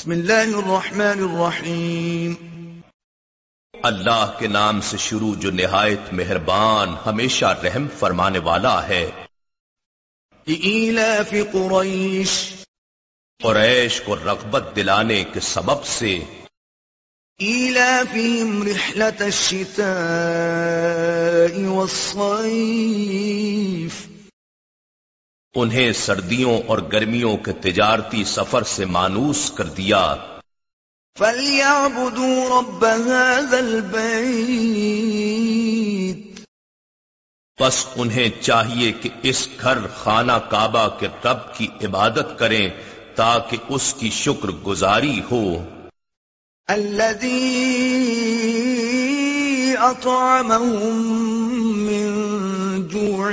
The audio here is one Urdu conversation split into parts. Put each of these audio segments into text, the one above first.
بسم اللہ الرحمن الرحیم۔ اللہ کے نام سے شروع جو نہایت مہربان ہمیشہ رحم فرمانے والا ہے۔ قریش۔ قریش کو رغبت دلانے کے سبب سے۔ رحلت الشتاء والصیف انہیں سردیوں اور گرمیوں کے تجارتی سفر سے مانوس کر دیا۔ فَلْيَعْبُدُوا رَبَّ هَذَا الْبَيْتِ۔ بس انہیں چاہیے کہ اس گھر خانہ کعبہ کے رب کی عبادت کریں تاکہ اس کی شکر گزاری ہو۔ الذي أطعمهم من جوع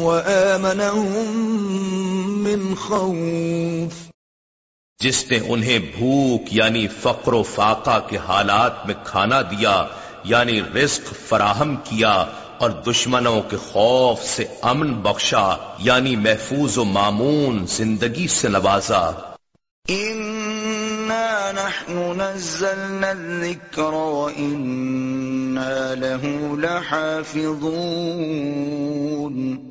وآمنهم من خوف. جس نے انہیں بھوک یعنی فقر و فاقہ کے حالات میں کھانا دیا یعنی رزق فراہم کیا اور دشمنوں کے خوف سے امن بخشا یعنی محفوظ و معمون زندگی سے نوازا۔ نحن نزلنا الذكر وإنا له لحافظون۔